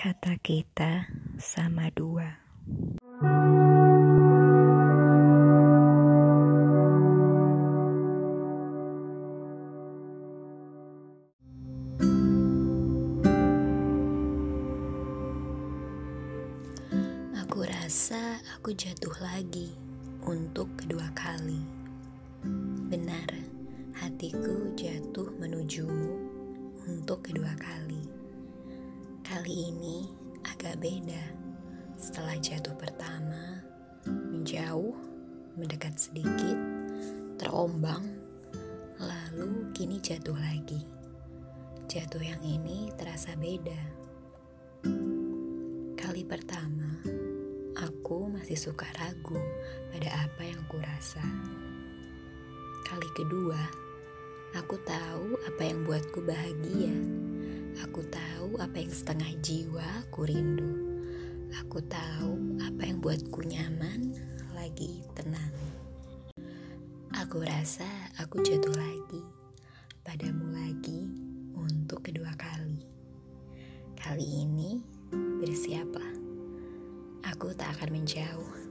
Kata kita sama dua. Aku rasa aku jatuh lagi untuk kedua kali. Benar, hatiku jatuh menujumu untuk kedua kali. Kali ini agak beda. Setelah jatuh pertama, menjauh, mendekat sedikit, terombang, lalu kini jatuh lagi. Jatuh yang ini terasa beda. Kali pertama, aku masih suka ragu pada apa yang kurasa. Kali kedua, aku tahu apa yang buatku bahagia. Aku tahu apa yang setengah jiwa aku rindu. Aku tahu apa yang buatku nyaman, lagi tenang. Aku rasa aku jatuh lagi, padamu lagi untuk kedua kali. Kali ini bersiaplah. Aku tak akan menjauh